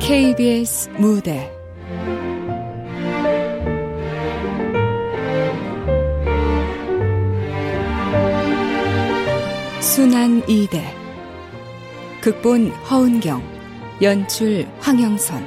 KBS 무대. 순환 2대 극본 허은경 연출 황영선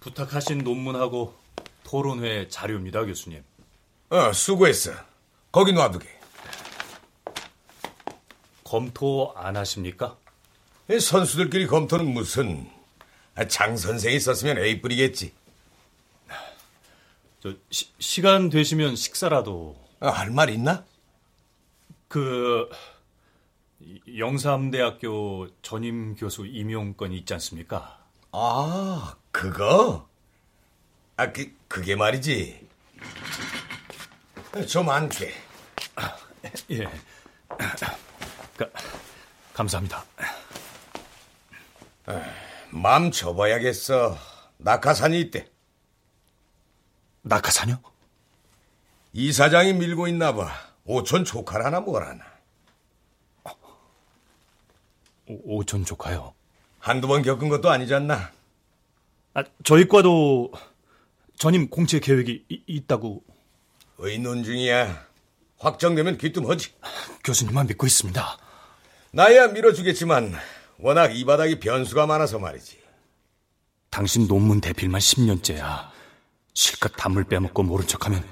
부탁하신 논문하고 토론회 자료입니다, 교수님. 어, 수고했어. 거기 놔두게. 검토 안 하십니까? 선수들끼리 검토는 무슨 아, 장 선생이 썼으면 A 뿌리겠지. 저 시, 간 되시면 식사라도 아, 할말 있나? 그 영삼대학교 전임 교수 임용권이 있지 않습니까? 아, 그거? 아, 그, 그게 말이지. 좀 앉게. 아, 예. 가, 감사합니다. 마음 접어야겠어. 낙하산이 있대. 낙하산요? 이 사장이 밀고 있나 봐. 오촌 조카라나 뭐라나. 오, 오촌 조카요? 한두 번 겪은 것도 아니지 않나? 아, 저희 과도 전임 공채 계획이 이, 있다고. 의논 중이야. 확정되면 귀뜸하지. 교수님만 믿고 있습니다. 나야 밀어주겠지만 워낙 이 바닥이 변수가 많아서 말이지. 당신 논문 대필만 10년째야. 실컷 담을 빼먹고 모른 척하면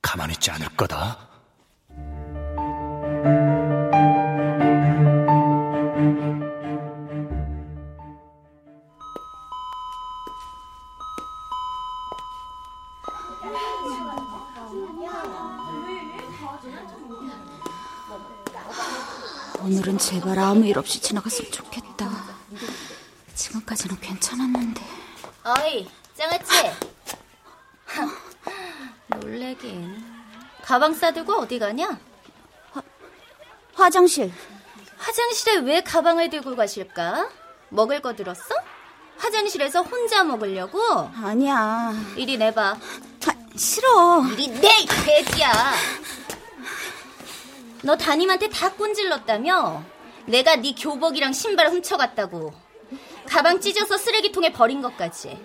가만히 있지 않을 거다. 제발 아무 일 없이 지나갔으면 좋겠다. 지금까지는 괜찮았는데. 어이, 짱아찌. 놀래긴. 가방 싸들고 어디 가냐? 화, 화장실. 화장실에 왜 가방을 들고 가실까? 먹을 거 들었어? 화장실에서 혼자 먹으려고? 아니야. 이리 내봐. 아, 싫어. 이리 내, 돼지야. 너 담임한테 다 꼰질렀다며? 내가 네 교복이랑 신발 훔쳐갔다고. 가방 찢어서 쓰레기통에 버린 것까지.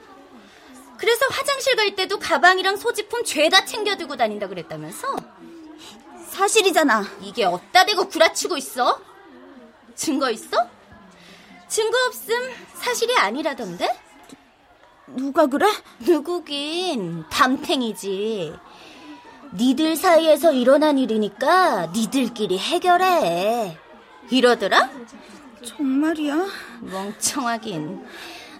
그래서 화장실 갈 때도 가방이랑 소지품 죄다 챙겨 들고 다닌다 그랬다면서? 사실이잖아. 이게 어따 대고 구라치고 있어? 증거 있어? 증거 없음 사실이 아니라던데? 누가 그래? 누구긴 담탱이지. 니들 사이에서 일어난 일이니까 니들끼리 해결해. 이러더라? 정말이야? 멍청하긴.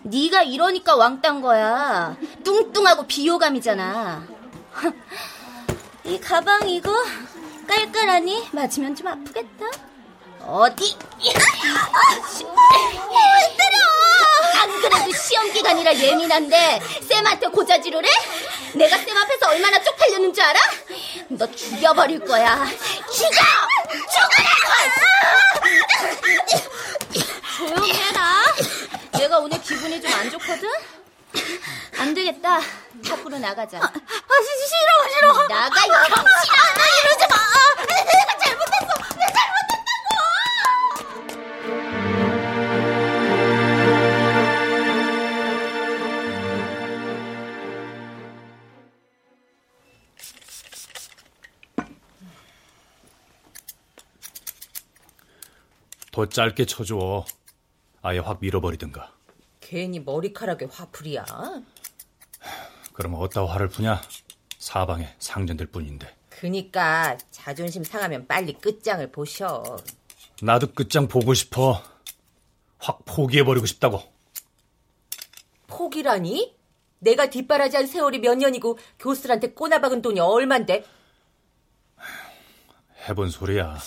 네가 이러니까 왕딴 거야. 뚱뚱하고 비호감이잖아. 이 가방 이거 깔깔하니 맞으면 좀 아프겠다. 어디? 왜 때려? 안 그래도 시험 기간이라 예민한데 쌤한테 고자질을 해? 내가 쌤 앞에서 얼마나 쪽팔렸는 줄 알아? 너 죽여버릴 거야. 죽여! 죽으라고! 조용히 해라. 내가 오늘 기분이 좀 안 좋거든? 안 되겠다. 밖으로 나가자. 아, 아 싫어, 싫어. 나가, 이 병신아! 이러지 마! 더 짧게 쳐줘. 아예 확 밀어버리든가. 괜히 머리카락에 화풀이야. 그럼 어디다 화를 푸냐? 사방에 상전들 뿐인데. 그니까 자존심 상하면 빨리 끝장을 보셔. 나도 끝장 보고 싶어. 확 포기해버리고 싶다고. 포기라니? 내가 뒷바라지한 세월이 몇 년이고 교수들한테 꼬나박은 돈이 얼만데? 해본 소리야.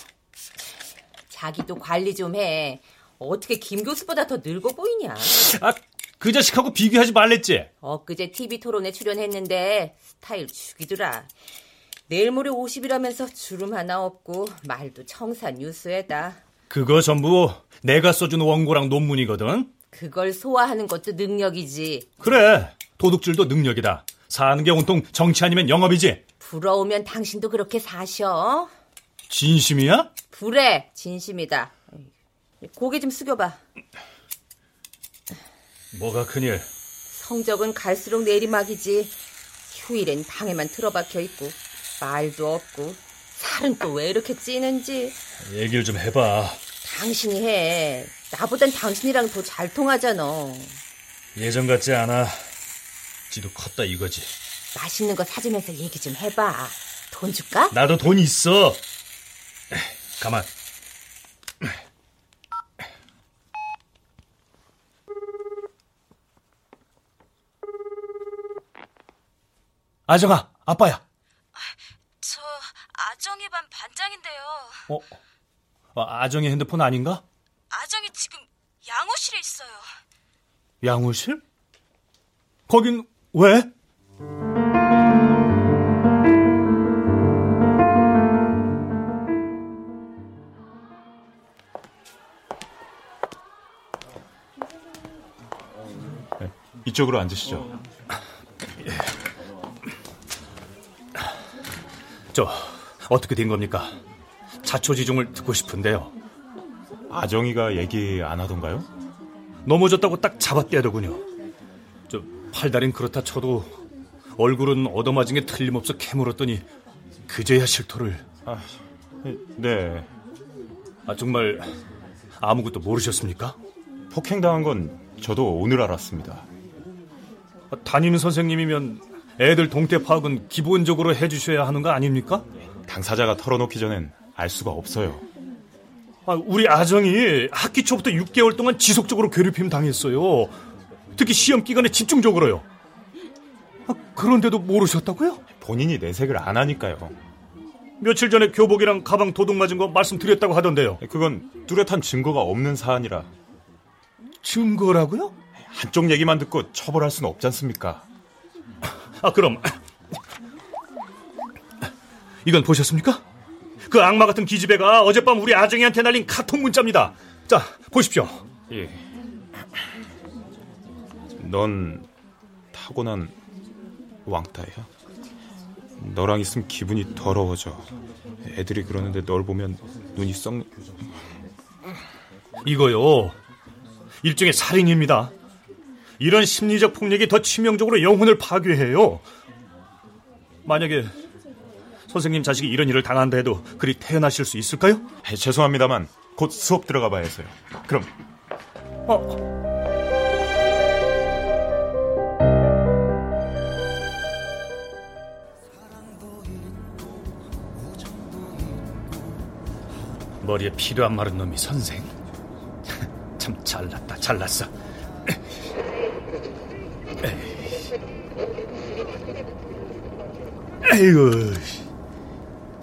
자기도 관리 좀 해. 어떻게 김 교수보다 더 늙어 보이냐? 아, 그 자식하고 비교하지 말랬지? 엊그제 TV 토론에 출연했는데 스타일 죽이더라. 내일 모레 50이라면서 주름 하나 없고 말도 청산 유수에다. 그거 전부 내가 써준 원고랑 논문이거든? 그걸 소화하는 것도 능력이지. 그래, 도둑질도 능력이다. 사는 게 온통 정치 아니면 영업이지. 부러우면 당신도 그렇게 사셔. 진심이야? 불에 진심이다. 고개 좀 숙여봐. 뭐가 큰일? 성적은 갈수록 내리막이지. 휴일엔 방에만 틀어박혀 있고 말도 없고 살은 또 왜 이렇게 찌는지 얘기를 좀 해봐. 당신이 해. 나보단 당신이랑 더 잘 통하잖아. 예전 같지 않아. 지도 컸다 이거지. 맛있는 거 사주면서 얘기 좀 해봐. 돈 줄까? 나도 돈 있어. 가만. 아정아, 아빠야. 저 아정이 반 반장인데요. 어? 어, 아정이 핸드폰 아닌가? 아정이 지금 양호실에 있어요. 양호실? 거긴 왜? 이쪽으로 앉으시죠. 저 어떻게 된 겁니까? 자초지종을 듣고 싶은데요. 아정이가 얘기 안 하던가요? 넘어졌다고 딱 잡아떼더군요. 저 팔다린 그렇다 쳐도 얼굴은 얻어맞은 게 틀림없어 캐물었더니 그제야 실토를. 아, 네. 아 정말 아무것도 모르셨습니까? 폭행당한 건 저도 오늘 알았습니다. 아, 담임 선생님이면 애들 동태 파악은 기본적으로 해주셔야 하는 거 아닙니까? 당사자가 털어놓기 전엔 알 수가 없어요. 아, 우리 아정이 학기 초부터 6개월 동안 지속적으로 괴롭힘 당했어요. 특히 시험 기간에 집중적으로요. 아, 그런데도 모르셨다고요? 본인이 내색을 안 하니까요. 며칠 전에 교복이랑 가방 도둑 맞은 거 말씀드렸다고 하던데요. 그건 뚜렷한 증거가 없는 사안이라 증거라고요? 한쪽 얘기만 듣고 처벌할 수는 없지 않습니까? 아, 그럼 이건 보셨습니까? 그 악마 같은 기집애가 어젯밤 우리 아정이한테 날린 카톡 문자입니다. 자, 보십시오. 예. 넌 타고난 왕따야. 너랑 있으면 기분이 더러워져. 애들이 그러는데 널 보면 눈이 썩. 이거요. 일종의 살인입니다. 이런 심리적 폭력이 더 치명적으로 영혼을 파괴해요. 만약에 선생님 자식이 이런 일을 당한다 해도 그리 태어나실 수 있을까요? 에, 죄송합니다만 곧 수업 들어가 봐야 해서요. 그럼 어, 머리에 피도 안 마른 놈이 선생. 참 잘났다, 잘났어. 에이구,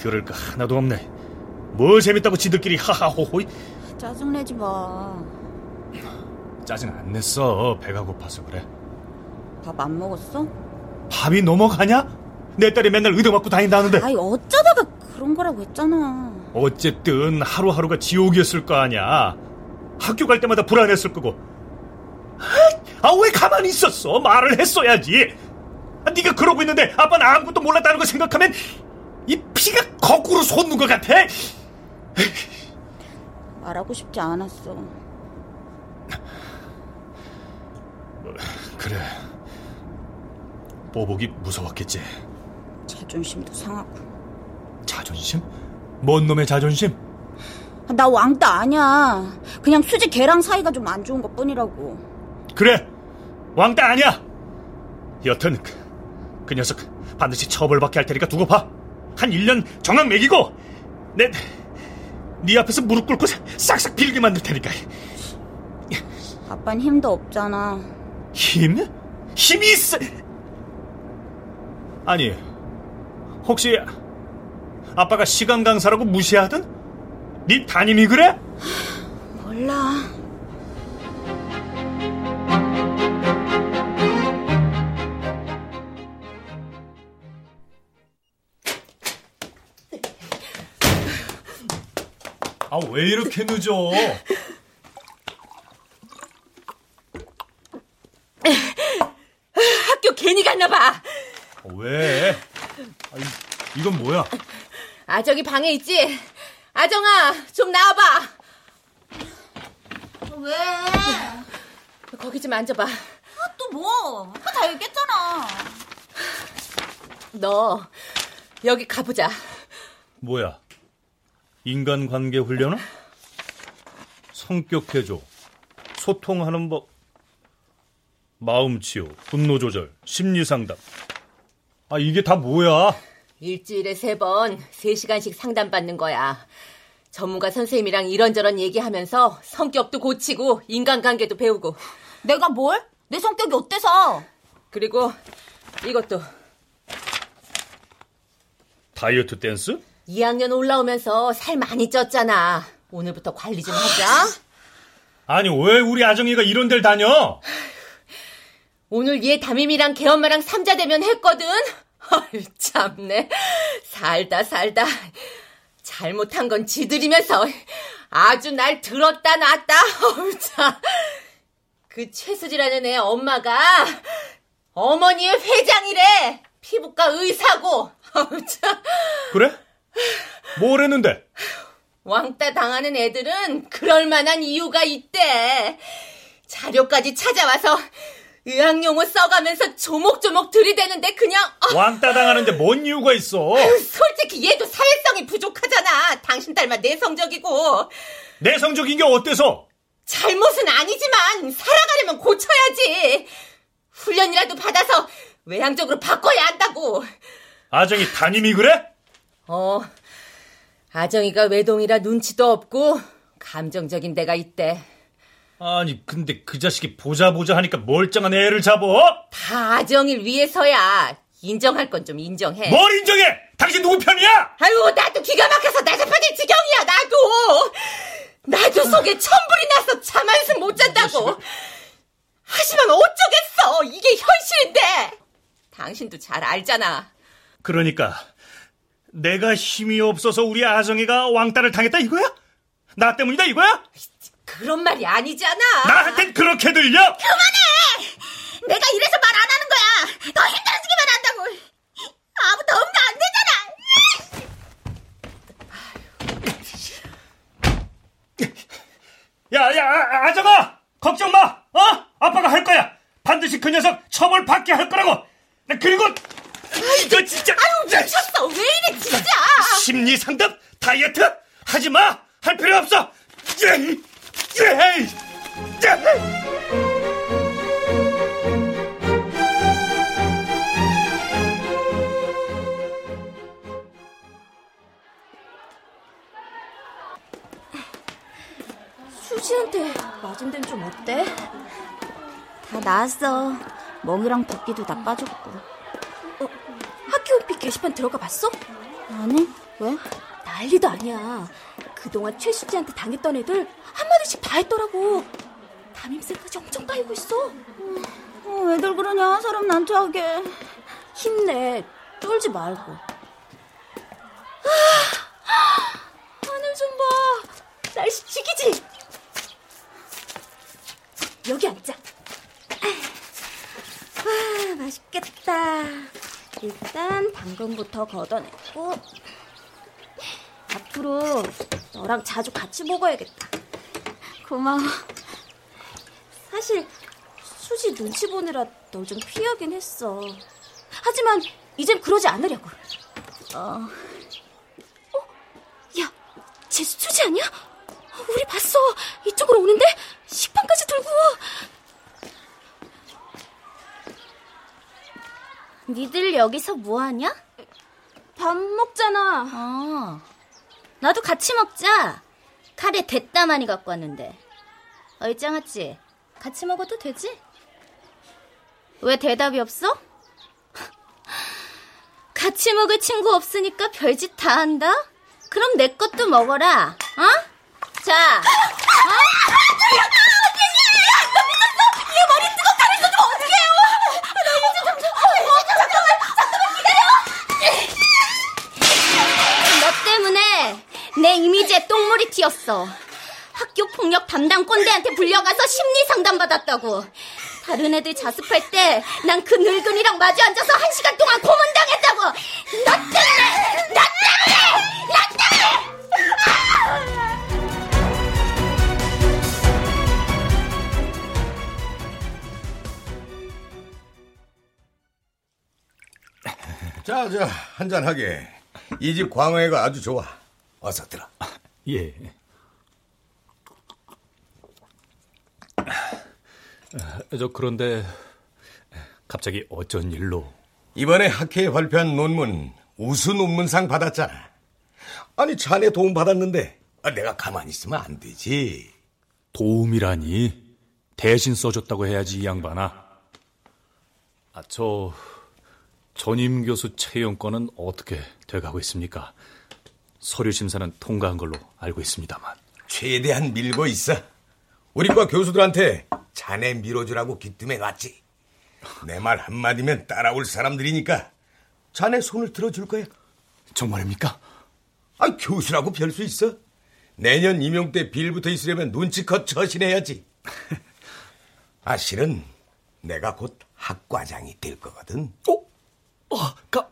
그럴 거 하나도 없네. 뭘 재밌다고 지들끼리 하하호호. 짜증내지 마. 짜증 안 냈어. 배가 고파서 그래. 밥 안 먹었어? 밥이 넘어가냐? 내 딸이 맨날 의도 맞고 다닌다는데. 아이 어쩌다가 그런 거라고 했잖아. 어쨌든 하루하루가 지옥이었을 거 아니야. 학교 갈 때마다 불안했을 거고. 아 왜 가만히 있었어? 말을 했어야지. 아, 네가 그러고 있는데 아빠는 아무것도 몰랐다는 거 생각하면 이 피가 거꾸로 솟는 것 같아. 말하고 싶지 않았어. 그래. 뽀복이 무서웠겠지. 자존심도 상하고. 자존심? 뭔 놈의 자존심? 나 왕따 아니야. 그냥 수지 걔랑 사이가 좀 안 좋은 것 뿐이라고. 그래. 왕따 아니야. 여튼 그, 그 녀석 반드시 처벌받게 할 테니까 두고 봐. 한 1년 정학 매기고 내, 네 앞에서 무릎 꿇고 싹싹 빌게 만들 테니까. 아빤 힘도 없잖아. 힘? 힘이 있어. 아니, 혹시 아빠가 시간 강사라고 무시하던? 네 담임이 그래? 몰라. 왜 이렇게 늦어? 학교 괜히 갔나 봐. 아, 왜? 아, 이, 이건 뭐야? 아정이 방에 있지? 아정아, 좀 나와봐. 왜? 거기 좀 앉아봐. 아, 또 뭐? 아까 다 얘기했잖아. 너 여기 가보자. 뭐야? 인간관계 훈련은? 성격 개조, 소통하는 법, 마음 치유, 분노 조절, 심리 상담. 아, 이게 다 뭐야? 일주일에 세 번, 세 시간씩 상담받는 거야. 전문가 선생님이랑 이런저런 얘기하면서 성격도 고치고 인간관계도 배우고. 내가 뭘? 내 성격이 어때서? 그리고 이것도 다이어트 댄스? 2학년 올라오면서 살 많이 쪘잖아. 오늘부터 관리 좀 하자. 아니, 왜 우리 아정이가 이런 데를 다녀? 오늘 얘 담임이랑 걔엄마랑 삼자 대면 했거든. 아유 참네. 살다 살다. 잘못한 건 지들이면서 아주 날 들었다 놨다. 어우 참. 그 최수지라는 애 엄마가 어머니의 회장이래. 피부과 의사고. 참. 그래? 뭘 했는데? 왕따 당하는 애들은 그럴 만한 이유가 있대. 자료까지 찾아와서 의학용어 써가면서 조목조목 들이대는데 그냥 어, 왕따 당하는데 뭔 이유가 있어? 솔직히 얘도 사회성이 부족하잖아. 당신 닮아 내성적이고 내성적인 게 어때서? 잘못은 아니지만 살아가려면 고쳐야지. 훈련이라도 받아서 외향적으로 바꿔야 한다고. 아정이 담임이 그래? 어, 아정이가 외동이라 눈치도 없고 감정적인 데가 있대. 아니, 근데 그 자식이 보자 보자 하니까 멀쩡한 애를 잡어? 다 아정이를 위해서야. 인정할 건 좀 인정해. 뭘 인정해? 당신 누구 편이야? 아유, 나도 기가 막혀서 나자빠질 지경이야, 나도! 나도 속에 천불이 나서 잠 한숨 못 잔다고! 하지만 어쩌겠어! 이게 현실인데! 당신도 잘 알잖아. 그러니까 내가 힘이 없어서 우리 아정이가 왕따를 당했다 이거야? 나 때문이다 이거야? 그런 말이 아니잖아! 나한텐 그렇게 들려? 내가 이래서 말 안 하는 거야. 더 힘들어지기만 한다고. 아무도 없는 안 되잖아. 야, 야, 아, 아정아! 걱정 마! 어? 아빠가 할 거야! 반드시 그 녀석 처벌 받게 할 거라고! 그리고, 이거 진짜! 아유, 미쳤어! 왜 이래, 진짜! 심리 상담? 다이어트? 하지 마! 할 필요 없어! 에이, 에이, 에이. 수지한테 맞은 데는 좀 어때? 다 나았어. 먹이랑 붓기도 다 빠졌고. 게시판 들어가 봤어? 아니, 왜? 난리도 아니야. 그동안 최수지한테 당했던 애들 한마디씩 다 했더라고. 담임쌤까지 엄청 따이고 있어. 어, 애들 그러냐, 사람 난처하게. 힘내, 떨지 말고. 아, 하늘 좀 봐. 날씨 죽이지? 여기 앉자. 아, 맛있겠다. 일단 당근부터 걷어내고 앞으로 너랑 자주 같이 먹어야겠다. 고마워. 사실 수지 눈치 보느라 널 좀 피하긴 했어. 하지만 이젠 그러지 않으려고. 어. 어? 야, 쟤 수지 아니야? 우리 봤어. 이쪽으로 오는데 식판까지 들고. 니들 여기서 뭐 하냐? 밥 먹잖아. 어. 나도 같이 먹자. 카레 됐다 많이 갖고 왔는데. 얼짱았지? 같이 먹어도 되지? 왜 대답이 없어? 같이 먹을 친구 없으니까 별짓 다 한다? 그럼 내 것도 먹어라. 어? 자. 너 때문에 내 이미지에 똥물이 튀었어. 학교 폭력 담당 꼰대한테 불려가서 심리 상담 받았다고. 다른 애들 자습할 때 난 그 늙은이랑 마주 앉아서 한 시간 동안 고문당했다고. 너 때문에! 너 때문에! 너 때문에! 자, 자, 한잔하게. 이 집 광어회가 아주 좋아. 어서 들어. 예. 저 그런데 갑자기 어쩐 일로? 이번에 학회에 발표한 논문 우수 논문상 받았잖아. 아니 자네 도움 받았는데 아, 내가 가만히 있으면 안 되지. 도움이라니 대신 써줬다고 해야지 이 양반아. 아, 저 전임 교수 채용 건은 어떻게 돼가고 있습니까? 서류 심사는 통과한 걸로 알고 있습니다만. 최대한 밀고 있어. 우리과 교수들한테 자네 밀어주라고 기뜸해 놨지. 내 말 한마디면 따라올 사람들이니까 자네 손을 들어줄 거야. 정말입니까? 아, 교수라고 별 수 있어? 내년 임용 때 빌부터 있으려면 눈치껏 처신해야지. 아, 실은 내가 곧 학과장이 될 거거든. 어, 어, 가,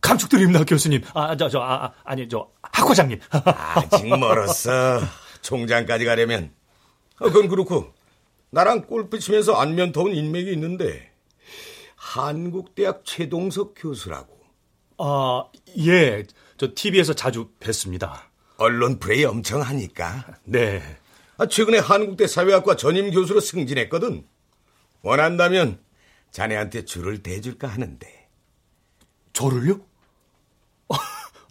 감축드립니다, 교수님. 아, 저, 저, 아, 아니, 저, 학과장님. 아직 멀었어. 총장까지 가려면. 어, 그건 그렇고, 나랑 골프 치면서 안면 더운 인맥이 있는데, 한국대학 최동석 교수라고. 아, 예. 저 TV에서 자주 뵀습니다. 언론 플레이 엄청 하니까. 네. 아, 최근에 한국대 사회학과 전임 교수로 승진했거든. 원한다면 자네한테 줄을 대줄까 하는데. 저를요?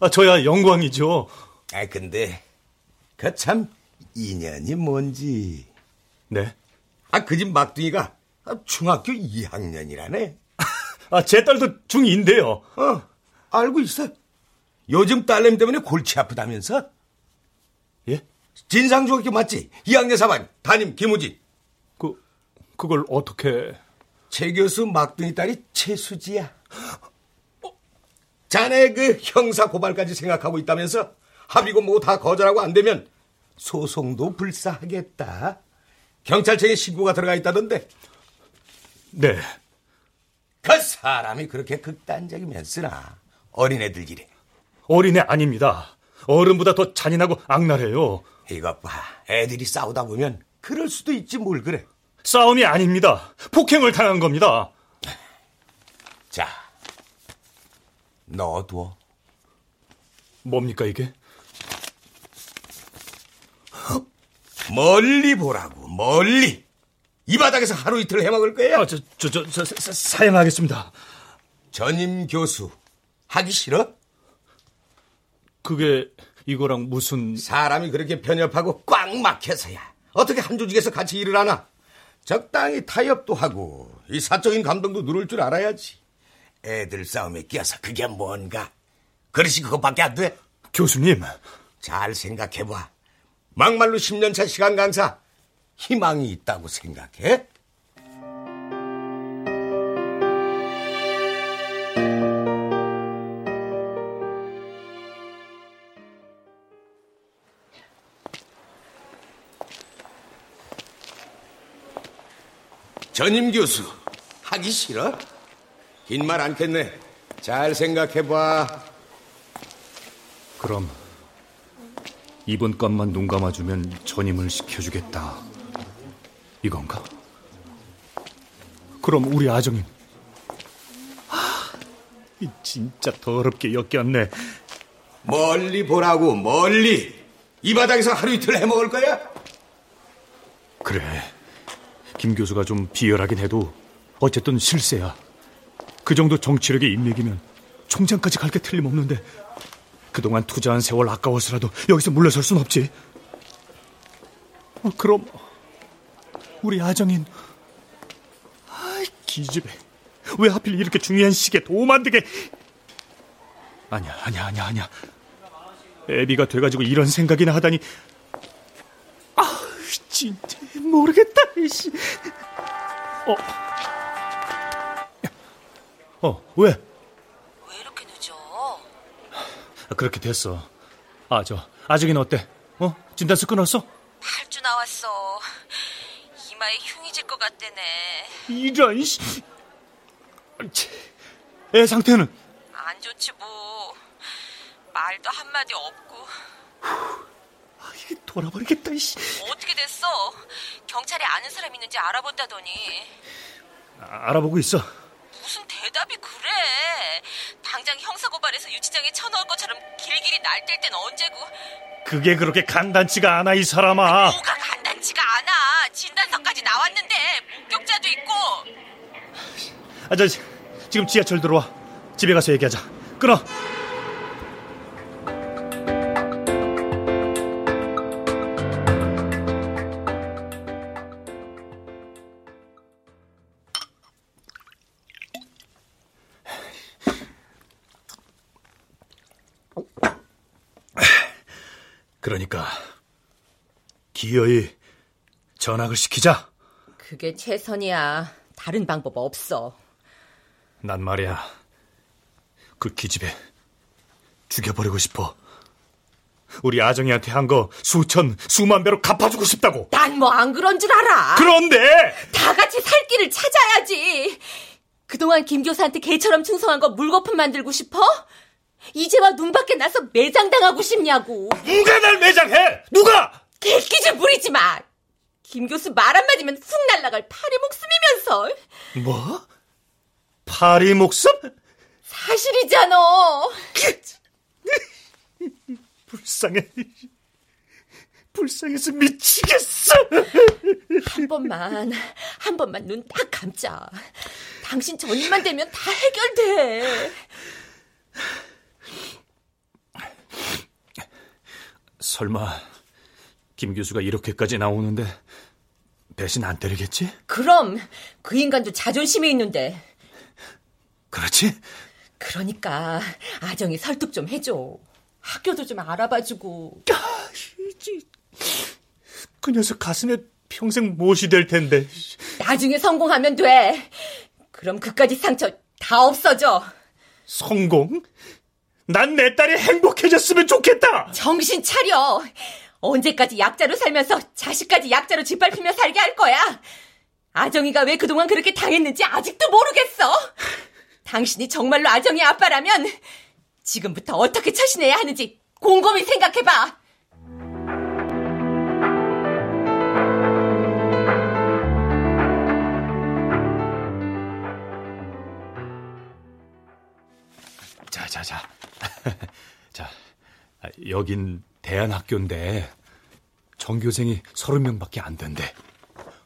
아, 저야 영광이죠. 아, 근데 그 참 인연이 뭔지. 네. 아, 그 집 막둥이가 중학교 2학년이라네. 아, 제 딸도 중2인데요. 어, 알고 있어. 요즘 딸내미 때문에 골치 아프다면서? 예? 진상중학교 맞지? 2학년 3반 담임 김우진. 그, 그걸 어떻게. 최 교수 막둥이 딸이 최수지야. 자네 그 형사 고발까지 생각하고 있다면서 합의고 뭐 다 거절하고 안 되면 소송도 불사하겠다. 경찰청에 신고가 들어가 있다던데. 네. 그 사람이 그렇게 극단적이면 쓰나 어린애들 일에. 어린애 아닙니다. 어른보다 더 잔인하고 악랄해요. 이것 봐. 애들이 싸우다 보면 그럴 수도 있지 뭘 그래. 싸움이 아닙니다. 폭행을 당한 겁니다. 자, 넣어두어. 뭡니까, 이게? 멀리 보라고, 멀리. 이 바닥에서 하루 이틀 해먹을 거야. 아, 저, 저, 저, 저, 사, 사양하겠습니다. 전임 교수. 하기 싫어? 그게 이거랑 무슨 사람이 그렇게 편협하고 꽉 막혀서야 어떻게 한 조직에서 같이 일을 하나? 적당히 타협도 하고 이 사적인 감동도 누를 줄 알아야지. 애들 싸움에 끼어서 그게 뭔가? 그릇이 그것밖에 안 돼? 교수님 잘 생각해봐. 막말로 10년차 시간 강사 희망이 있다고 생각해? 전임 교수 하기 싫어? 긴 말 않겠네. 잘 생각해봐. 그럼 이번 건만 눈 감아주면 전임을 시켜주겠다 이건가? 그럼 우리 아정인 하, 이 진짜 더럽게 엮였네 멀리 보라고 멀리. 이 바닥에서 하루 이틀 해먹을 거야? 그래 김 교수가 좀 비열하긴 해도 어쨌든 실세야 그 정도 정치력의 인맥이면 총장까지 갈 게 틀림없는데 그동안 투자한 세월 아까워서라도 여기서 물러설 순 없지 어, 그럼 우리 아정인 아이 기집애 왜 하필 이렇게 중요한 시기에 도움 안 되게 아니야 아니야 아니야 아니야 애비가 돼가지고 이런 생각이나 하다니 아 진짜 모르겠다 씨. 어. 어, 왜? 왜 이렇게 늦어? 그렇게 됐어. 아, 저, 아정이는 어때? 어? 진단서 끊었어? 8주 나왔어. 이마에 흉이 질 것 같대네. 이런, 씨. 애 상태는? 안 좋지 뭐. 말도 한마디 없고. 아, 돌아버리겠다, 씨. 어떻게 됐어? 경찰에 아는 사람 있는지 알아본다더니. 아, 알아보고 있어. 무슨 대답이 그래. 당장 형사고발해서 유치장에 쳐넣을 것처럼 길길이 날뛸 땐 언제고. 그게 그렇게 간단치가 않아, 이 사람아. 뭐가 간단치가 않아. 진단서까지 나왔는데 목격자도 있고. 아, 저, 지금 지하철 들어와. 집에 가서 얘기하자. 끊어. 그러니까 기어이 전학을 시키자. 그게 최선이야. 다른 방법 없어. 난 말이야. 그 기집애 죽여버리고 싶어. 우리 아정이한테 한 거 수천, 수만 배로 갚아주고 싶다고. 난 뭐 안 그런 줄 알아. 그런데 다 같이 살 길을 찾아야지. 그동안 김 교사한테 개처럼 충성한 거 물거품 만들고 싶어? 이제와 눈밖에 나서 매장당하고 싶냐고. 누가 날 매장해? 누가? 개끼 좀 부리지 마. 김 교수 말 한마디면 훅 날라갈 파리 목숨이면서. 뭐? 파리 목숨? 사실이잖아. 불쌍해. 불쌍해서 미치겠어. 한 번만, 한 번만 눈 딱 감자. 당신 전입만 되면 다 해결돼. 설마 김 교수가 이렇게까지 나오는데 배신 안 때리겠지? 그럼 그 인간도 자존심이 있는데. 그렇지? 그러니까 아정이 설득 좀 해줘. 학교도 좀 알아봐주고. 그 녀석 가슴에 평생 못이 될 텐데. 나중에 성공하면 돼. 그럼 그까지 상처 다 없어져. 성공? 난 내 딸이 행복해졌으면 좋겠다. 정신 차려. 언제까지 약자로 살면서 자식까지 약자로 짓밟히며 살게 할 거야. 아정이가 왜 그동안 그렇게 당했는지 아직도 모르겠어. 당신이 정말로 아정이 아빠라면 지금부터 어떻게 처신해야 하는지 곰곰이 생각해봐. 자, 자, 자. 자, 아, 여긴 대안학교인데 전교생이 30명밖에 안 된대.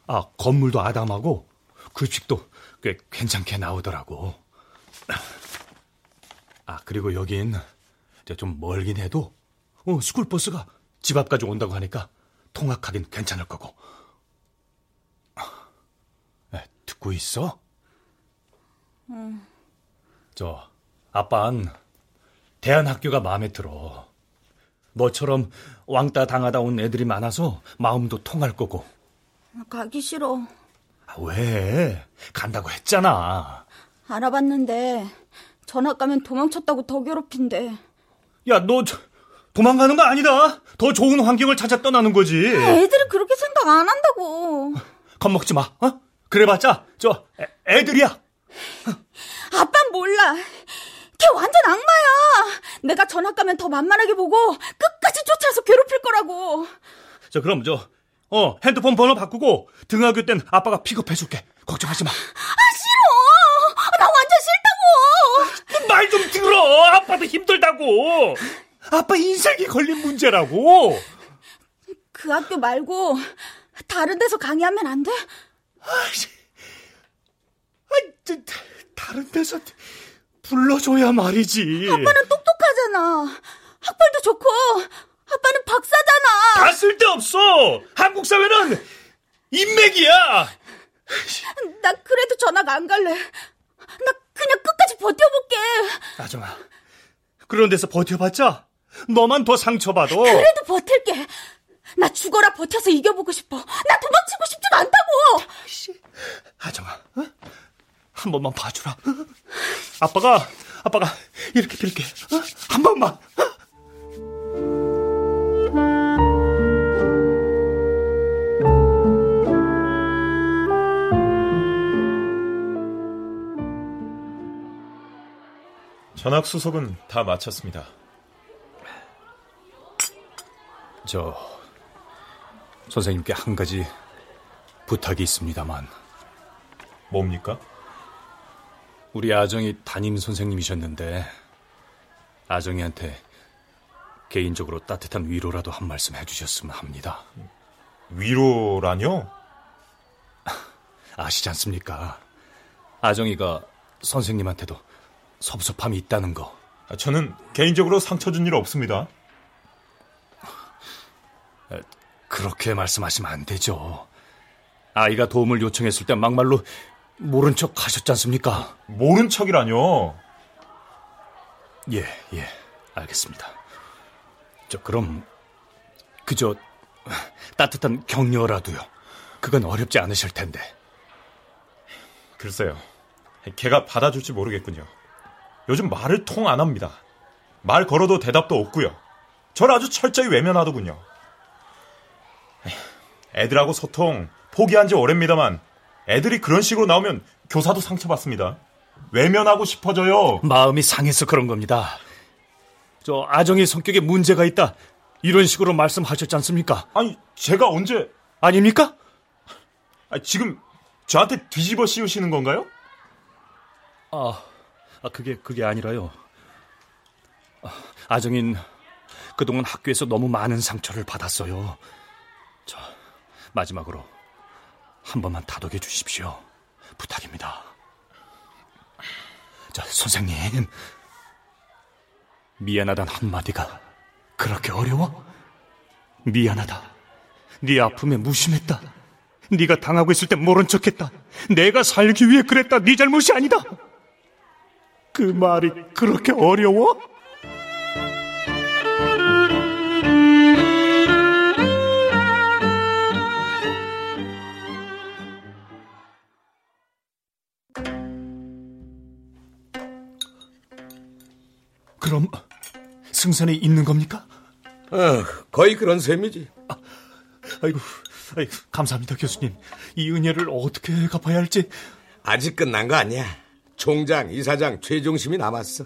아, 건물도 아담하고 급식도 꽤 괜찮게 나오더라고. 아, 그리고 여긴 좀 멀긴 해도 어, 스쿨버스가 집 앞까지 온다고 하니까 통학하긴 괜찮을 거고. 에, 듣고 있어? 응. 저 아빤 대안학교가 마음에 들어. 너처럼 왕따 당하다 온 애들이 많아서 마음도 통할 거고. 가기 싫어. 아, 왜? 간다고 했잖아. 알아봤는데 전학 가면 도망쳤다고 더 괴롭힌대. 야, 너 저- 도망가는 거 아니다. 더 좋은 환경을 찾아 떠나는 거지. 애들은 그렇게 생각 안 한다고. 겁먹지 마. 어? 그래봤자 저 애, 애들이야. 아빤 몰라. 걔 완전 악마야. 내가 전학 가면 더 만만하게 보고 끝까지 쫓아서 괴롭힐 거라고. 저 그럼 저 어, 핸드폰 번호 바꾸고 등하교 땐 아빠가 픽업해 줄게. 걱정하지 마. 아 싫어. 나 완전 싫다고. 말 좀 들어. 아빠도 힘들다고. 아빠 인생이 걸린 문제라고. 그 학교 말고 다른 데서 강의하면 안 돼? 아이씨. 아이, 저, 다른 데서 불러줘야 말이지. 아빠는 똑똑하잖아. 학벌도 좋고 아빠는 박사잖아. 다 쓸데없어. 한국 사회는 인맥이야. 나 그래도 전학 안 갈래. 나 그냥 끝까지 버텨볼게. 아정아, 그런 데서 버텨봤자 너만 더 상처받아. 그래도 버틸게. 나 죽어라 버텨서 이겨보고 싶어. 나 도망치고 싶지도 않다고. 아정아, 어? 한 번만 봐주라. 아빠가, 아빠가 이렇게 빌게. 어? 한 번만. 전학 수속은 다 마쳤습니다. 저 선생님께 한 가지 부탁이 있습니다만 뭡니까? 우리 아정이 담임 선생님이셨는데 아정이한테 개인적으로 따뜻한 위로라도 한 말씀 해주셨으면 합니다. 위로라뇨? 아시지 않습니까? 아정이가 선생님한테도 섭섭함이 있다는 거. 아, 저는 개인적으로 상처 준 일 없습니다. 그렇게 말씀하시면 안 되죠. 아이가 도움을 요청했을 때 막말로 모른 척 하셨지 않습니까? 모른 척이라뇨. 예, 예, 알겠습니다. 저, 그럼, 그저, 따뜻한 격려라도요. 그건 어렵지 않으실 텐데. 글쎄요. 걔가 받아줄지 모르겠군요. 요즘 말을 통 안 합니다. 말 걸어도 대답도 없고요. 저를 아주 철저히 외면하더군요. 애들하고 소통 포기한 지 오래입니다만 애들이 그런 식으로 나오면 교사도 상처받습니다. 외면하고 싶어져요. 마음이 상해서 그런 겁니다. 저 아정이 성격에 문제가 있다. 이런 식으로 말씀하셨지 않습니까? 아니, 제가 언제 아닙니까? 아니, 지금 저한테 뒤집어 씌우시는 건가요? 아, 아 그게 그게 아니라요. 아, 아정인 그동안 학교에서 너무 많은 상처를 받았어요. 저 마지막으로 한 번만 다독여 주십시오. 부탁입니다. 자, 선생님. 미안하단 한마디가 그렇게 어려워? 미안하다. 네 아픔에 무심했다. 네가 당하고 있을 때 모른 척했다. 내가 살기 위해 그랬다. 네 잘못이 아니다. 그 말이 그렇게 어려워? 승산이 있는 겁니까? 어, 거의 그런 셈이지. 아이고, 아이고, 감사합니다, 교수님. 이 은혜를 어떻게 갚아야 할지. 아직 끝난 거 아니야. 총장, 이사장, 최종심이 남았어.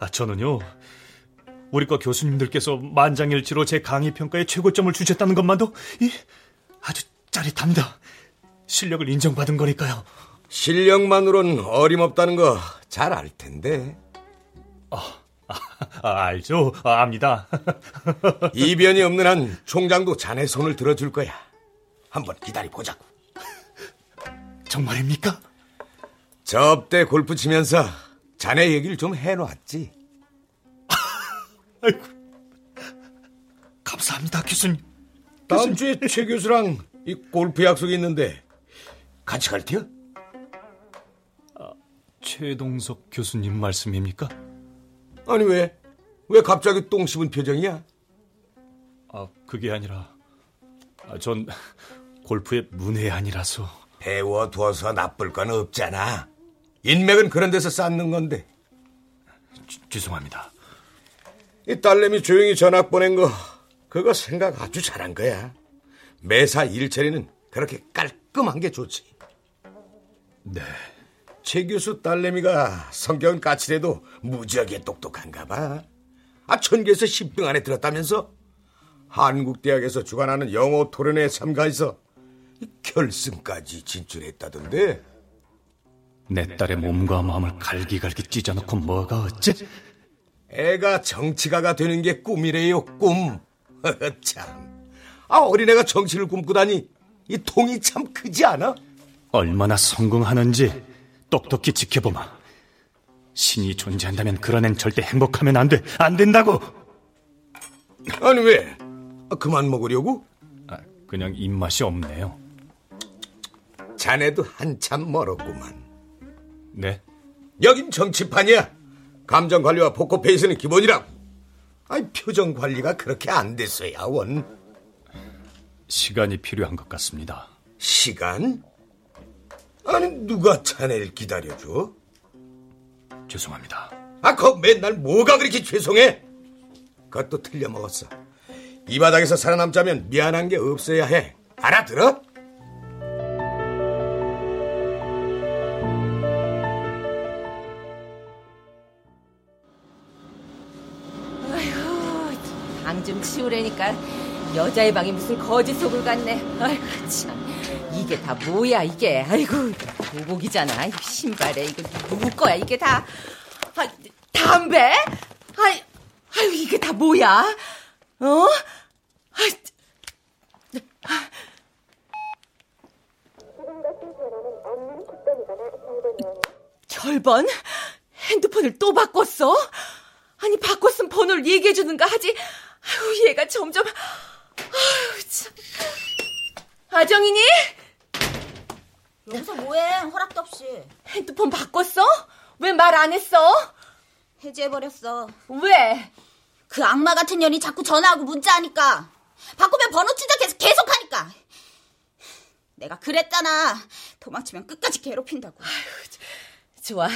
아, 저는요, 우리과 교수님들께서 만장일치로 제 강의 평가에 최고점을 주셨다는 것만도 이, 아주 짜릿합니다. 실력을 인정받은 거니까요. 실력만으로는 어림없다는 거 잘 알 텐데. 아, 아, 알죠. 아, 압니다. 이변이 없는 한 총장도 자네 손을 들어줄 거야. 한번 기다려 보자고. 정말입니까? 접대 골프 치면서 자네 얘기를 좀 해놨지. 아이고, 감사합니다, 교수님. 다음 주에 최 교수랑 이 골프 약속이 있는데 같이 갈 테요? 최동석 교수님 말씀입니까? 아니 왜? 왜 갑자기 똥 씹은 표정이야? 아, 그게 아니라 아, 전 골프의 문외한이라서 배워두어서 나쁠 건 없잖아. 인맥은 그런 데서 쌓는 건데. 주, 죄송합니다. 이 딸내미 조용히 전학 보낸 거 그거 생각 아주 잘한 거야. 매사 일처리는 그렇게 깔끔한 게 좋지. 네. 최 교수 딸내미가 성격은 까칠해도 무지하게 똑똑한가 봐. 아, 천계에서 10등 안에 들었다면서? 한국대학에서 주관하는 영어 토론회에 참가해서 결승까지 진출했다던데. 내 딸의 몸과 마음을 갈기갈기 찢어놓고 뭐가 어째? 애가 정치가가 되는 게 꿈이래요, 꿈. 참. 아, 어린애가 정치를 꿈꾸다니. 이 통이 참 크지 않아? 얼마나 성공하는지 똑똑히 지켜보마. 신이 존재한다면 그런 앤 절대 행복하면 안 돼. 안 된다고! 아니, 왜? 아, 그만 먹으려고? 아, 그냥 입맛이 없네요. 자네도 한참 멀었구만. 네? 여긴 정치판이야. 감정 관리와 포커 페이스는 기본이라고. 아이, 표정 관리가 그렇게 안 됐어야, 원. 시간이 필요한 것 같습니다. 시간? 아니 누가 자네를 기다려줘? 죄송합니다. 아, 그 맨날 뭐가 그렇게 죄송해? 그것도 틀려먹었어. 이 바닥에서 살아남자면 미안한 게 없어야 해. 알아들어? 아휴, 방 좀 치우래니까 여자의 방이 무슨 거지 속을 같네. 아이고 참. 이게 다 뭐야 이게. 아이고 교복이잖아. 이거 신발에 이거 누구 거야 이게 다. 아, 담배? 아이, 아유 이게 다 뭐야? 어? 아이, 결번? 핸드폰을 또 바꿨어? 아니 바꿨으면 번호를 얘기해주는가 하지. 아유 얘가 점점. 아유 참. 아정이니? 여기서 뭐해? 허락도 없이. 핸드폰 바꿨어? 왜 말 안 했어? 해지해버렸어. 왜? 그 악마 같은 년이 자꾸 전화하고 문자하니까. 바꾸면 번호 추적해서 계속하니까. 내가 그랬잖아. 도망치면 끝까지 괴롭힌다고. 좋아.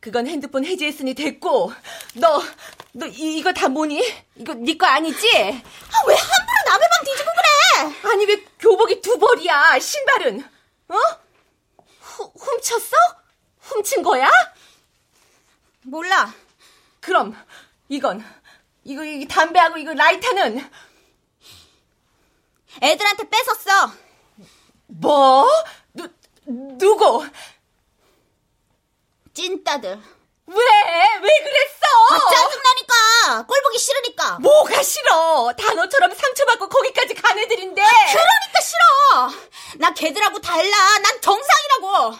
그건 핸드폰 해지했으니 됐고. 너, 너 이, 이거 다 뭐니? 이거 네 거 아니지? 아, 왜 함부로 남의 방 뒤지고 그래? 아니 왜 교복이 두 벌이야? 신발은? 어? 후, 훔쳤어? 훔친 거야? 몰라. 그럼 이건 이거 이 담배하고 이거 라이터는 애들한테 뺏었어. 뭐? 누 누구? 찐따들. 왜? 왜 그랬어? 아, 짜증나니까. 꼴 보기 싫으니까. 뭐가 싫어? 단어처럼 상처받고 거기까지 간 애들인데. 그러니까 싫어. 나 걔들하고 달라. 난 정상이라고.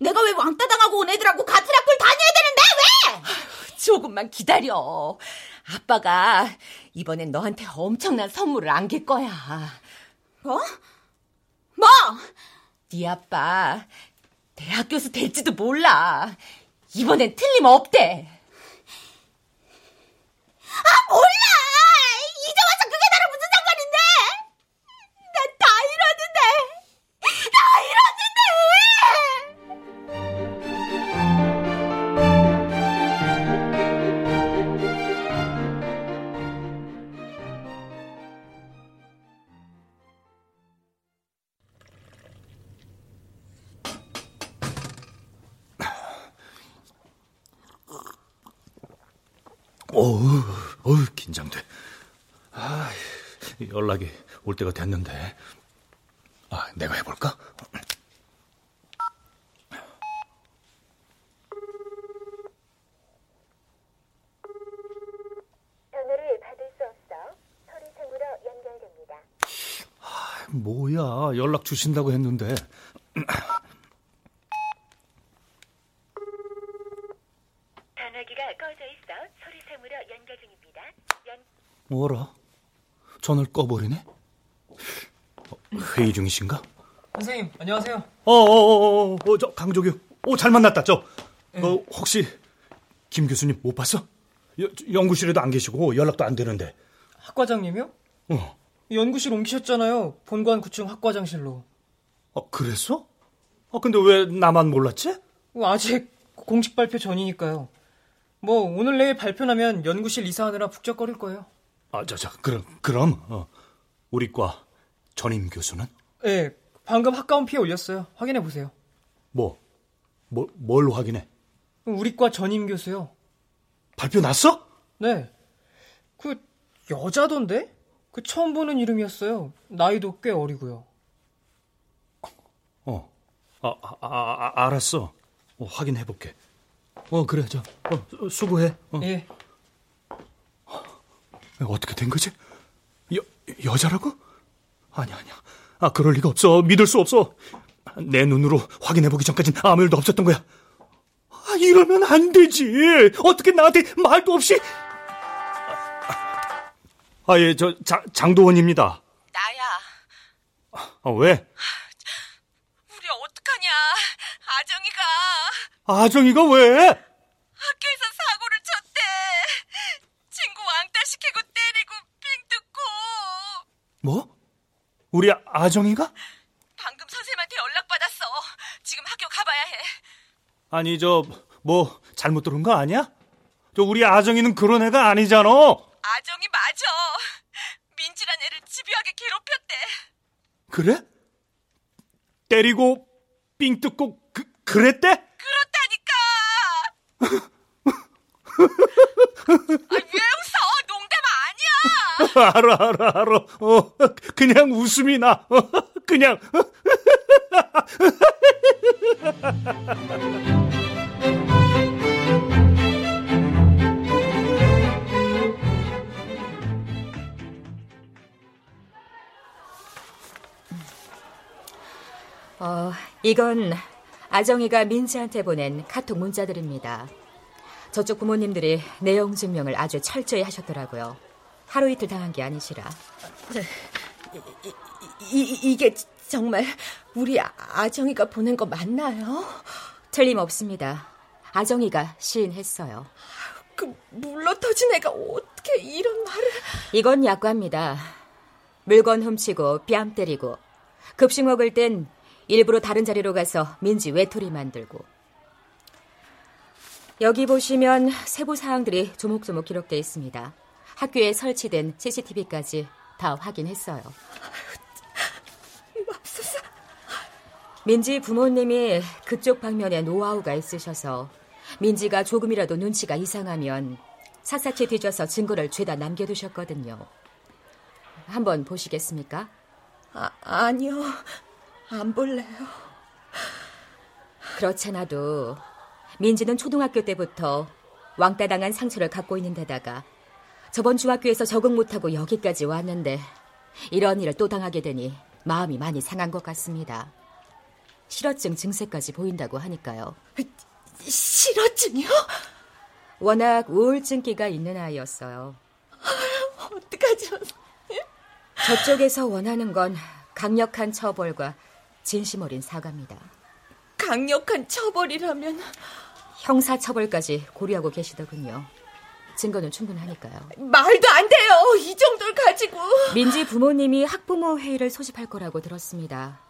내가 왜 왕따 당하고 온 애들하고 같은 학교를 다녀야 되는데 왜? 조금만 기다려. 아빠가 이번엔 너한테 엄청난 선물을 안길 거야. 뭐? 뭐? 네 아빠 대학 교수 될지도 몰라. 이번엔 틀림없대. 아 몰라. 이제 와서 연락이 올 때가 됐는데. 아, 내가 해볼까? 전화를 받을 수 없어 서류상으로 연결됩니다. 뭐야, 연락 주신다고 했는데. 전화기가 꺼져 있어 서류상으로 연결 중입니다. 연... 뭐라? 전화를 꺼버리네? 어, 회의 중이신가? 선생님, 안녕하세요. 어어어어, 어, 저 강조규. 오, 잘 만났다, 저. 어, 혹시 김 교수님 못 봤어? 여, 연구실에도 안 계시고 연락도 안 되는데. 학과장님이요? 어. 연구실 옮기셨잖아요. 본관 9층 학과장실로. 어, 그랬어? 어, 근데 왜 나만 몰랐지? 아직 공식 발표 전이니까요. 뭐 오늘 내일 발표나면 연구실 이사하느라 북적거릴 거예요. 아, 저, 저, 그럼, 그럼, 어, 우리 과 전임 교수는? 네, 방금 학과원 피해 올렸어요. 확인해 보세요. 뭐, 뭐, 뭘 확인해? 우리 과 전임 교수요. 발표 났어? 네. 그 여자던데? 그 처음 보는 이름이었어요. 나이도 꽤 어리고요. 어, 아, 아, 아, 아, 알았어. 어, 확인해 볼게. 어, 그래, 저, 어, 수고해. 어. 예. 어떻게 된 거지? 여, 여자라고? 아니야, 아니야. 아, 그럴 리가 없어. 믿을 수 없어. 내 눈으로 확인해보기 전까진 아무 일도 없었던 거야. 아, 이러면 안 되지. 어떻게 나한테 말도 없이. 아, 예, 저, 자, 장도원입니다. 나야. 아, 왜? 우리 어떡하냐. 아정이가 아정이가 왜? 학교에서 뭐? 우리 아정이가? 방금 선생님한테 연락받았어. 지금 학교 가봐야 해. 아니, 저, 뭐, 잘못 들은 거 아니야? 저, 우리 아정이는 그런 애가 아니잖아. 아정이 맞아. 민지란 애를 집요하게 괴롭혔대. 그래? 때리고, 삥 뜯고, 그, 그랬대? 그렇다니까. 아, 왜. 알아, 알아, 알아. 어, 그냥 웃음이 나. 어, 그냥. 어, 이건 아정이가 민지한테 보낸 카톡 문자들입니다. 저쪽 부모님들이 내용 증명을 아주 철저히 하셨더라고요. 하루 이틀 당한 게 아니시라. 이, 이, 이게 정말 우리 아- 아정이가 보낸 거 맞나요? 틀림없습니다. 아정이가 시인했어요. 그 물러 터진 애가 어떻게 이런 말을... 이건 약과입니다. 물건 훔치고 뺨 때리고 급식 먹을 땐 일부러 다른 자리로 가서 민지 외톨이 만들고 여기 보시면 세부 사항들이 조목조목 기록돼 있습니다. 학교에 설치된 CCTV까지 다 확인했어요. 맙소사. 민지 부모님이 그쪽 방면에 노하우가 있으셔서 민지가 조금이라도 눈치가 이상하면 샅샅이 뒤져서 증거를 죄다 남겨두셨거든요. 한번 보시겠습니까? 아, 아니요. 안 볼래요. 그렇잖아도 민지는 초등학교 때부터 왕따 당한 상처를 갖고 있는 데다가 저번 중학교에서 적응 못하고 여기까지 왔는데 이런 일을 또 당하게 되니 마음이 많이 상한 것 같습니다. 실어증 증세까지 보인다고 하니까요. 실어증이요? 워낙 우울증기가 있는 아이였어요. 어떡하죠? 저쪽에서 원하는 건 강력한 처벌과 진심 어린 사과입니다. 강력한 처벌이라면 형사 처벌까지 고려하고 계시더군요. 증거는 충분하니까요. 말도 안 돼요. 이 정도를 가지고. 민지 부모님이 학부모 회의를 소집할 거라고 들었습니다.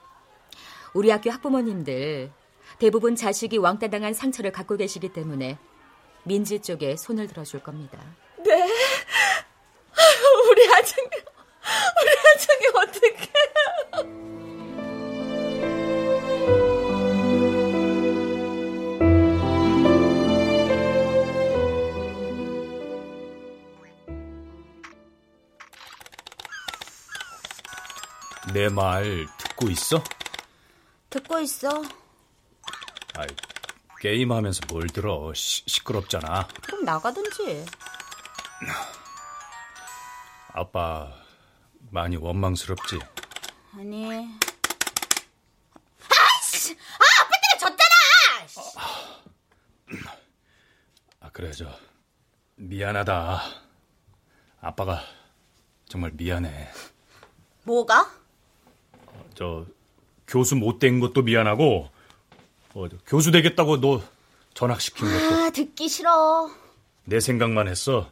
우리 학교 학부모님들 대부분 자식이 왕따 당한 상처를 갖고 계시기 때문에 민지 쪽에 손을 들어줄 겁니다. 네. 우리 아정이, 우리 아정이 어떡해. 내 말 듣고 있어? 듣고 있어. 아이, 게임하면서 뭘 들어. 시, 시끄럽잖아. 그럼 나가든지. 아빠 많이 원망스럽지? 아니. 아이씨! 아, 아빠 때문에 졌잖아! 아, 그래, 저, 미안하다. 아빠가 정말 미안해. 뭐가? 저, 교수 못 된 것도 미안하고, 어, 저 교수 되겠다고 너 전학시킨 것도 아, 듣기 싫어. 내 생각만 했어.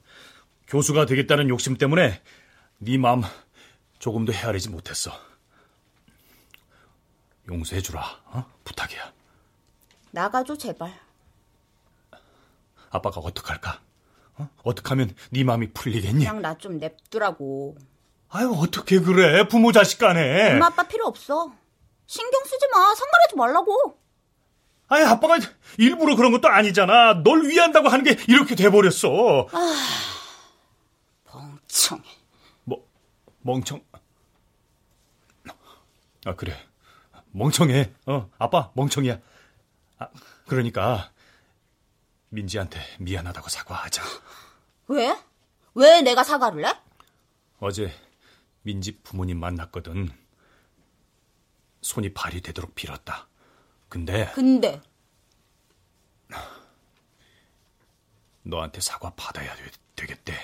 교수가 되겠다는 욕심 때문에 네 마음 조금도 헤아리지 못했어. 용서해주라, 어? 부탁이야. 나가줘, 제발. 아빠가 어떡할까? 어? 어떡하면 네 마음이 풀리겠니? 그냥 나 좀 냅두라고. 아유, 어떻게 그래? 부모 자식 간에. 엄마, 아빠 필요 없어. 신경 쓰지 마. 상관하지 말라고. 아니, 아빠가 일부러 그런 것도 아니잖아. 널 위한다고 하는 게 이렇게 돼버렸어. 멍청해. 뭐, 멍청. 아, 그래. 멍청해. 어, 아빠, 멍청이야. 아, 그러니까, 민지한테 미안하다고 사과하자. 왜? 왜 내가 사과를 해? 어제 민지 부모님 만났거든. 손이 발이 되도록 빌었다. 근데 근데 너한테 사과 받아야 되, 되겠대.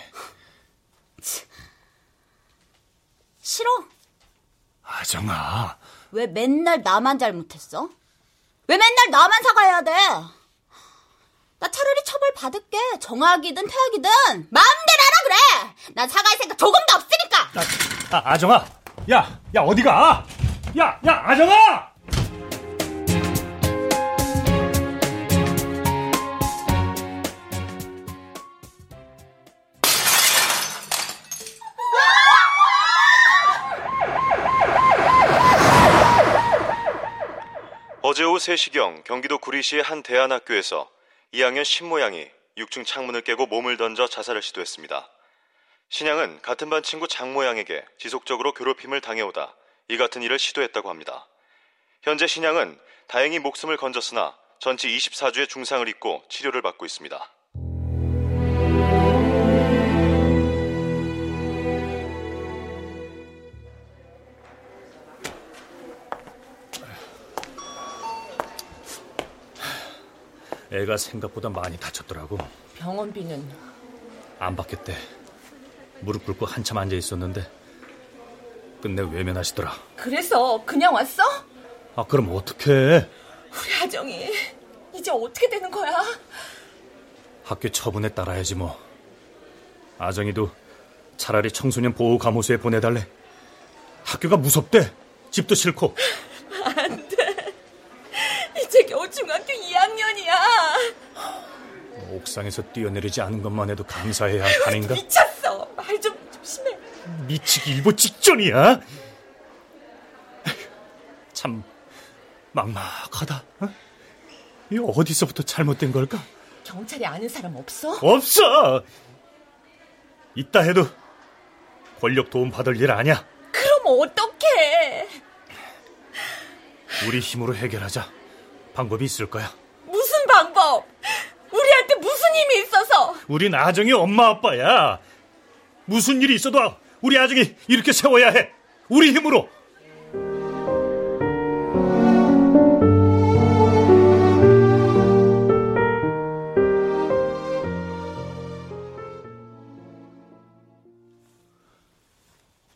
싫어. 아정아. 왜 맨날 나만 잘못했어? 왜 맨날 나만 사과해야 돼? 나 차라리 처벌 받을게. 정학이든 퇴학이든 마음대로 하라 그래. 난 사과할 생각 조금도 없으니까. 아, 아정아. 야, 야 어디가? 야, 야, 아정아! 어제 오후 3시경 경기도 구리시의 한 대안학교에서 2학년 신모양이 6층 창문을 깨고 몸을 던져 자살을 시도했습니다. 신양은 같은 반 친구 장모양에게 지속적으로 괴롭힘을 당해오다 이 같은 일을 시도했다고 합니다. 현재 신양은 다행히 목숨을 건졌으나 전치 24주의 중상을 입고 치료를 받고 있습니다. 애가 생각보다 많이 다쳤더라고. 병원비는 안 받겠대. 무릎 꿇고 한참 앉아 있었는데 끝내 외면하시더라. 그래서 그냥 왔어? 아 그럼 어떡해? 우리 아정이 이제 어떻게 되는 거야? 학교 처분에 따라야지 뭐. 아정이도 차라리 청소년 보호 감호소에 보내달래. 학교가 무섭대. 집도 싫고. 안 돼. 이제 겨우 중학교 2학년이야. 옥상에서 뛰어내리지 않은 것만 해도 감사해야 할 판인가? 조심해. 미치기 일보 직전이야. 참 막막하다. 어? 이 어디서부터 잘못된 걸까? 경찰에 아는 사람 없어? 없어. 있다 해도 권력 도움 받을 일 아니야. 그럼 어떡해? 우리 힘으로 해결하자. 방법이 있을 거야. 무슨 방법? 우리한테 무슨 힘이 있어서? 우린 아정이 엄마 아빠야. 무슨 일이 있어도 우리 아정이 이렇게 세워야 해. 우리 힘으로.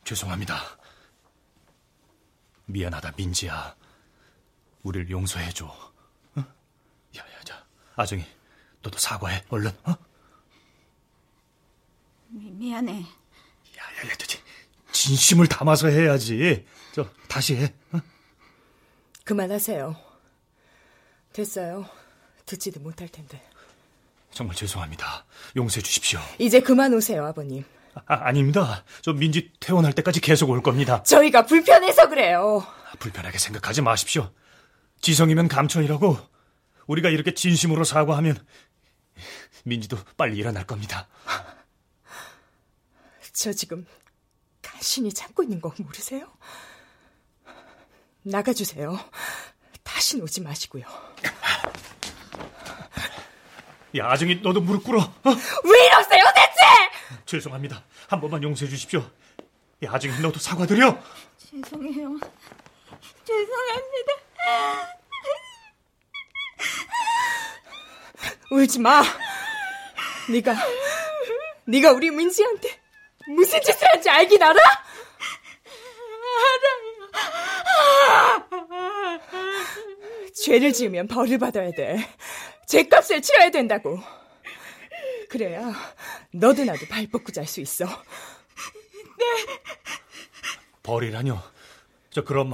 죄송합니다. 미안하다, 민지야. 우릴 용서해줘. 어? 야, 야, 자, 아정이, 너도 사과해, 얼른, 어? 미, 미안해. 진심을 담아서 해야지. 저, 다시 해. 어? 그만하세요. 됐어요. 듣지도 못할 텐데. 정말 죄송합니다. 용서해 주십시오. 이제 그만 오세요, 아버님. 아, 아닙니다. 저 민지 퇴원할 때까지 계속 올 겁니다. 저희가 불편해서 그래요. 불편하게 생각하지 마십시오. 지성이면 감천이라고 우리가 이렇게 진심으로 사과하면 민지도 빨리 일어날 겁니다. 저 지금 간신히 참고 있는 거 모르세요? 나가주세요. 다신 오지 마시고요. 야, 아정이 너도 무릎 꿇어. 어? 왜 이러세요, 대체! 죄송합니다. 한 번만 용서해 주십시오. 야, 아정이 너도 사과드려. 죄송해요. 죄송합니다. 울지 마. 네가 네가 우리 민지한테 무슨 짓을 한지 알긴 알아? 알아요. 죄를 지으면 벌을 받아야 돼. 죄값을 치러야 된다고. 그래야 너도 나도 발 뻗고 잘 수 있어. 벌이라뇨. 저 그럼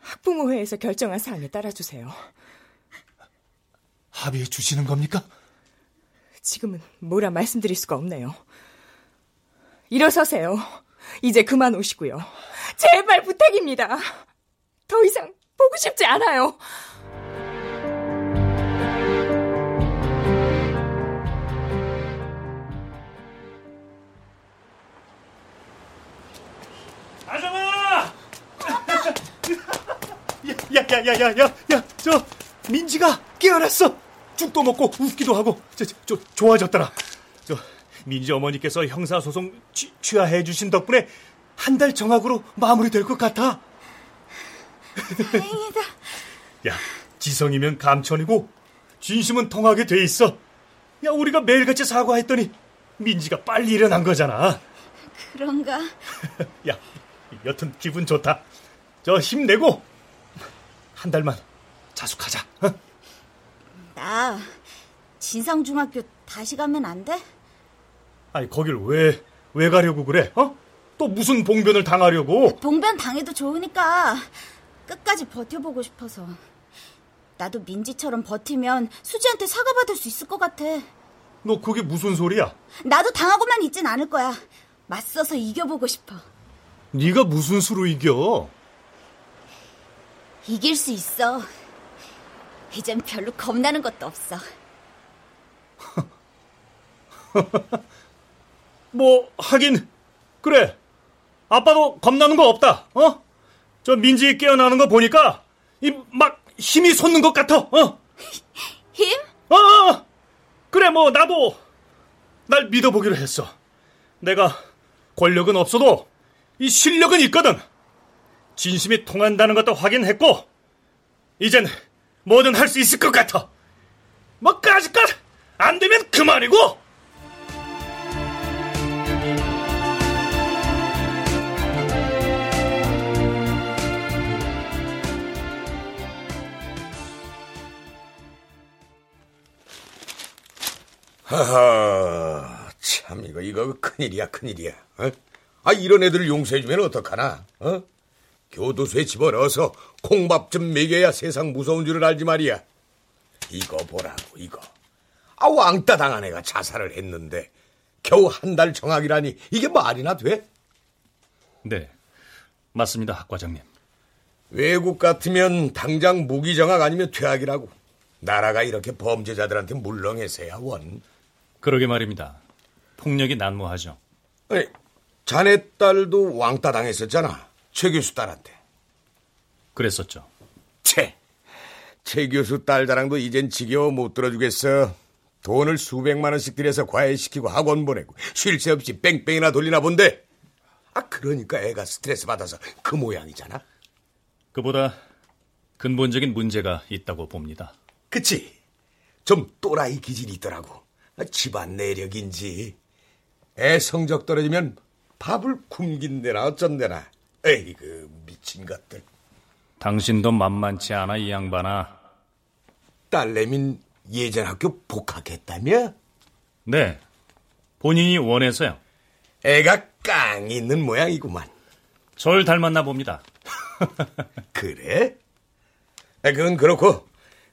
학부모회에서 결정한 사항에 따라주세요. 합의해 주시는 겁니까? 지금은 뭐라 말씀드릴 수가 없네요. 일어서세요. 이제 그만 오시고요. 제발 부탁입니다. 더 이상 보고 싶지 않아요. 아정아! 야, 야, 야, 야, 야, 야, 저 민지가 깨어났어. 죽도 먹고 웃기도 하고, 저, 저, 저 좋아졌더라. 저 민지 어머니께서 형사소송 취, 취하해 주신 덕분에 한 달 정학으로 마무리될 것 같아. 다행이다. 야, 지성이면 감천이고 진심은 통하게 돼 있어. 야, 우리가 매일같이 사과했더니 민지가 빨리 일어난 거잖아. 그런가? 야, 여튼 기분 좋다. 저 힘내고 한 달만 자숙하자. 어? 나 진상중학교 다시 가면 안 돼? 아니 거길 왜 왜 가려고 그래? 어? 또 무슨 봉변을 당하려고? 봉변 당해도 좋으니까 끝까지 버텨보고 싶어서. 나도 민지처럼 버티면 수지한테 사과받을 수 있을 것 같아. 너 그게 무슨 소리야? 나도 당하고만 있진 않을 거야. 맞서서 이겨보고 싶어. 네가 무슨 수로 이겨? 이길 수 있어. 이젠 별로 겁나는 것도 없어. 뭐 하긴 그래. 아빠도 겁나는 거 없다. 어? 저 민지 깨어나는 거 보니까 이 막 힘이 솟는 것 같아. 어? 힘? 어, 어. 그래 뭐 나도 날 믿어보기로 했어. 내가 권력은 없어도 이 실력은 있거든. 진심이 통한다는 것도 확인했고 이젠 뭐든 할 수 있을 것 같아. 뭐 까짓것 안 되면 그만이고. 하하, 참 이거 이거 큰일이야 큰일이야. 어? 아 이런 애들을 용서해주면 어떡하나? 어? 교도소에 집어넣어서 콩밥 좀 먹여야 세상 무서운 줄을 알지 말이야. 이거 보라고 이거. 아 왕따 당한 애가 자살을 했는데 겨우 한 달 정학이라니 이게 말이나 돼? 네, 맞습니다, 학 과장님. 외국 같으면 당장 무기 정학 아니면 퇴학이라고. 나라가 이렇게 범죄자들한테 물렁해서야 원. 그러게 말입니다. 폭력이 난무하죠. 아니, 자네 딸도 왕따 당했었잖아. 최 교수 딸한테. 그랬었죠. 채. 최 교수 딸 자랑도 이젠 지겨워 못 들어주겠어. 돈을 수백만 원씩 들여서 과외시키고 학원 보내고 쉴 새 없이 뺑뺑이나 돌리나 본데. 아 그러니까 애가 스트레스 받아서 그 모양이잖아. 그보다 근본적인 문제가 있다고 봅니다. 그치? 좀 또라이 기질이 있더라고. 아, 집안 내력인지. 애 성적 떨어지면 밥을 굶긴대나 어쩐대나. 에이 그 미친 것들. 당신도 만만치 않아 이 양반아. 딸내민 예전 학교 복학했다며? 네. 본인이 원해서요. 애가 깡 있는 모양이구만. 절 닮았나 봅니다. 그래? 아, 그건 그렇고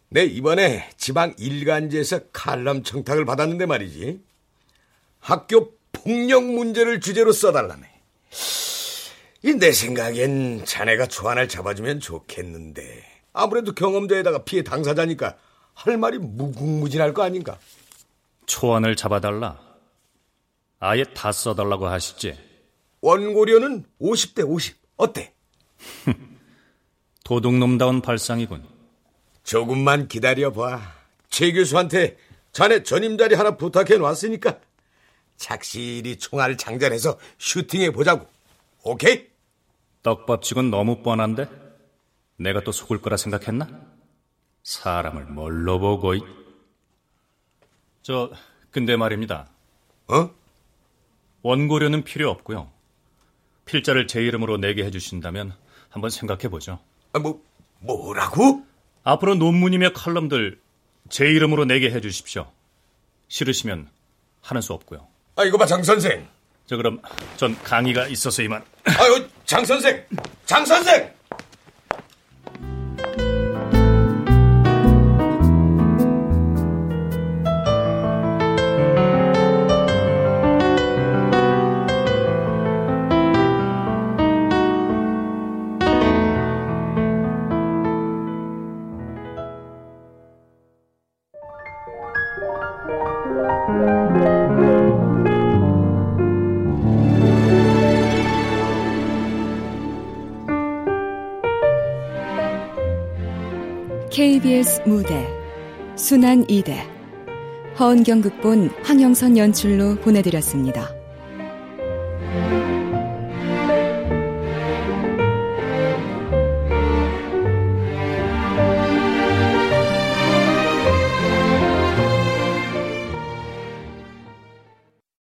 내 이번에 지방 일간지에서 칼럼 청탁을 받았는데 말이지. 학교 폭력 문제를 주제로 써달라네. 이 내 생각엔 자네가 초안을 잡아주면 좋겠는데 아무래도 경험자에다가 피해 당사자니까 할 말이 무궁무진할 거 아닌가? 초안을 잡아달라. 아예 다 써달라고 하시지. 원고료는 50대 50. 어때? 도둑놈다운 발상이군. 조금만 기다려봐. 최 교수한테 자네 전임 자리 하나 부탁해 놨으니까 착실히 총알을 장전해서 슈팅해 보자고. 오케이? 떡밥치곤 너무 뻔한데? 내가 또 속을 거라 생각했나? 사람을 뭘로 보고 이... 저 근데 말입니다. 어? 원고료는 필요 없고요. 필자를 제 이름으로 내게 해주신다면 한번 생각해 보죠. 아, 뭐 뭐라고? 앞으로 논문이며 칼럼들 제 이름으로 내게 해주십시오. 싫으시면 하는 수 없고요. 아 이거 봐 장 선생. 저 그럼 전 강의가 있어서 이만. 아유 장 선생, 장 선생. 순환 2대 허은경 극본 황영선 연출로 보내드렸습니다.